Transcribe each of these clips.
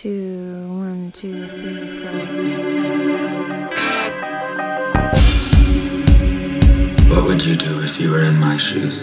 two, one, two, three, four. What would you do if you were in my shoes?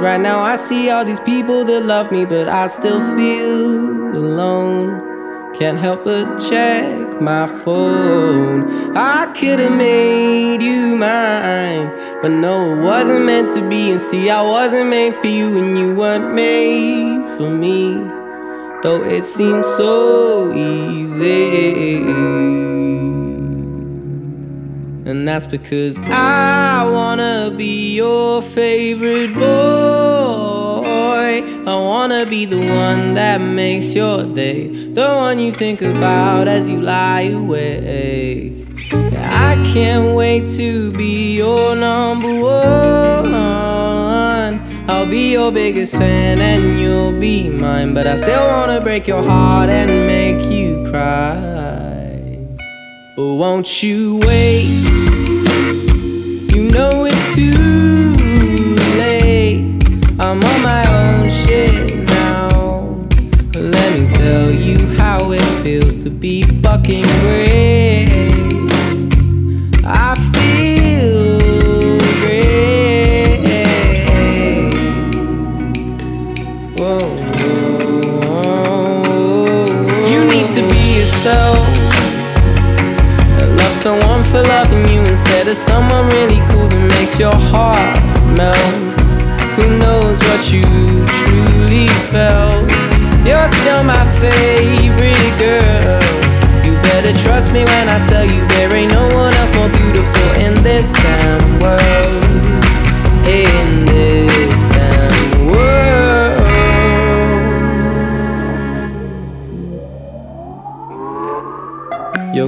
Cause right now I see all these people that love me, but I still feel alone. Can't help but check my phone. I could have made you mine, but no, it wasn't meant to be. And see, I wasn't made for you, and you weren't made for me. Though it seems so easy. And that's because I wanna be your favorite boy. I wanna be the one that makes your day, the one you think about as you lie awake. I can't wait to be your number one. I'll be your biggest fan and you'll be mine, but I still wanna break your heart and make you cry. But won't you wait? You know it's too late. I'm on my own shit now. Let me tell you how it feels to be fucking great. For loving you instead of someone really cool that makes your heart melt. Who knows what you truly felt? You're still my favorite girl. You better trust me when I tell you there ain't no one else more beautiful in this damn world.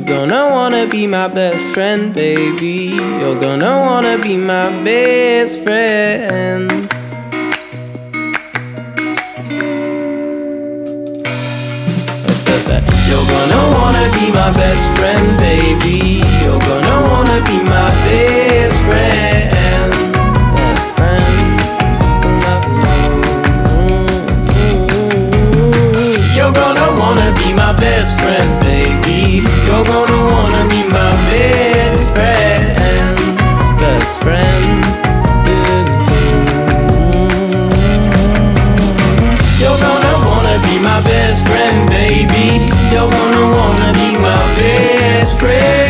You're gonna wanna be my best friend, baby. You're gonna wanna be my best friend. I said that. You're gonna wanna be my best friend, baby. You're gonna wanna be my best friend. Best friend. You're gonna wanna be my best friend, You're gonna wanna be my best friend. Best friend. You're gonna wanna be my best friend, baby. You're gonna wanna be my best friend.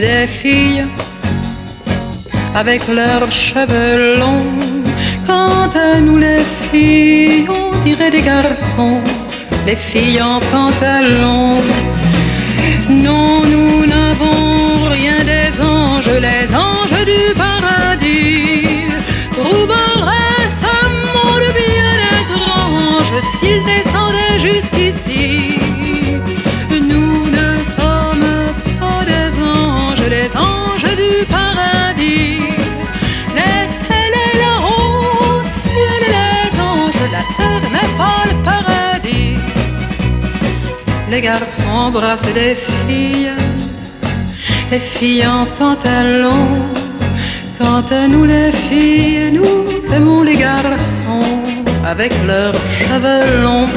Des filles avec leurs cheveux longs. Quant à nous les filles, on dirait des garçons, les filles en pantalon. Non, nous n'avons rien des anges, les anges du paradis. Monde bien étrange. Les garçons embrassent des filles, les filles en pantalon. Quant à nous les filles, nous aimons les garçons, avec leurs cheveux longs.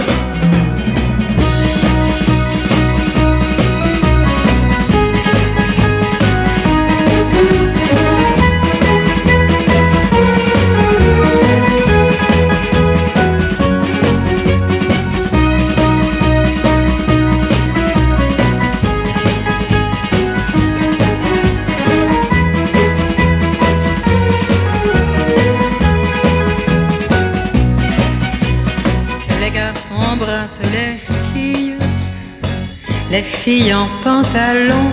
Les filles en pantalon.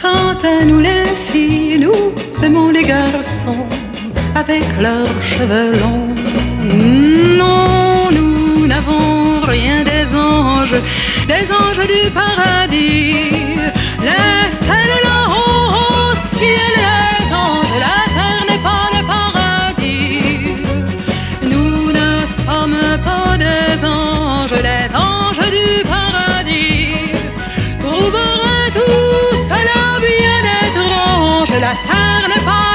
Quant à nous les filles, nous aimons les garçons avec leurs cheveux longs. Non, nous n'avons rien des anges, les anges du paradis. Laissez-les là-haut au ciel, les anges, la terre n'est pas le paradis. Nous ne sommes pas des anges, des anges du paradis. Étrange, la terre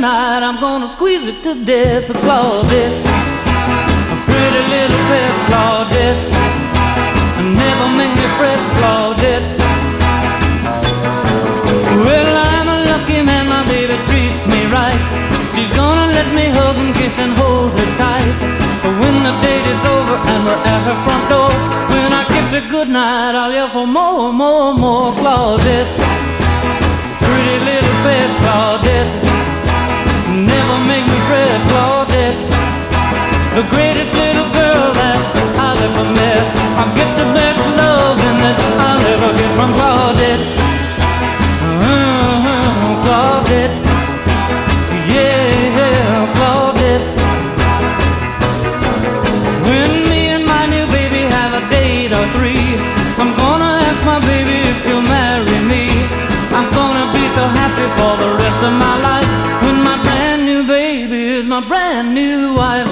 tonight, I'm gonna squeeze it to death. Claudette, a pretty little pet Claudette. Never make me fret, Claudette. Well, I'm a lucky man, my baby treats me right. She's gonna let me hug and kiss and hold her tight. But when the date is over and we're at her front door, when I kiss her goodnight, I'll yell for more, more, more Claudette. Pretty little pet Claudette. The greatest little girl that I've ever met. I get the best loving that I'll ever get from Claudette. Uh-huh, Claudette. Yeah, Claudette. When me and my new baby have a date or three, I'm gonna ask my baby if she'll marry me. I'm gonna be so happy for the rest of my life when my brand new baby is my brand new wife,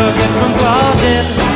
I'll ever get from Claudette.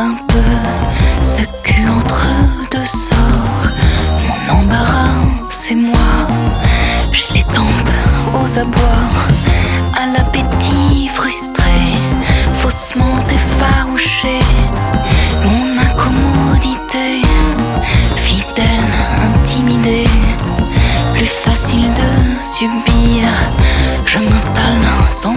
un peu ce cul entre deux sorts. Mon embarras, c'est moi. J'ai les tempes aux abois, à l'appétit frustré, faussement effarouché. Mon incommodité, fidèle, intimidée, plus facile de subir. Je m'installe sans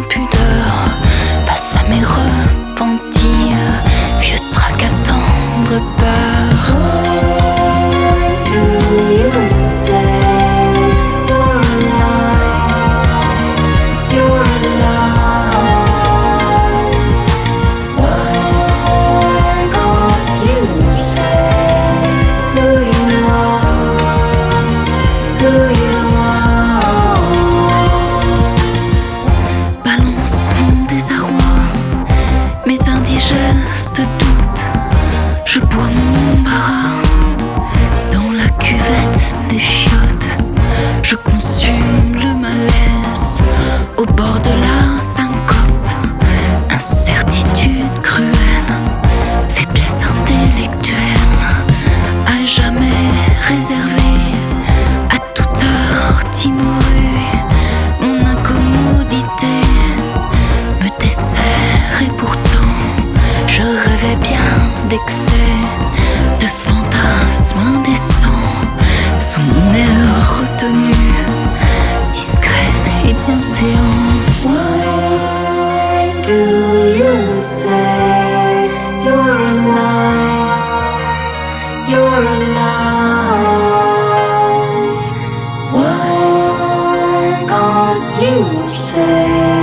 you say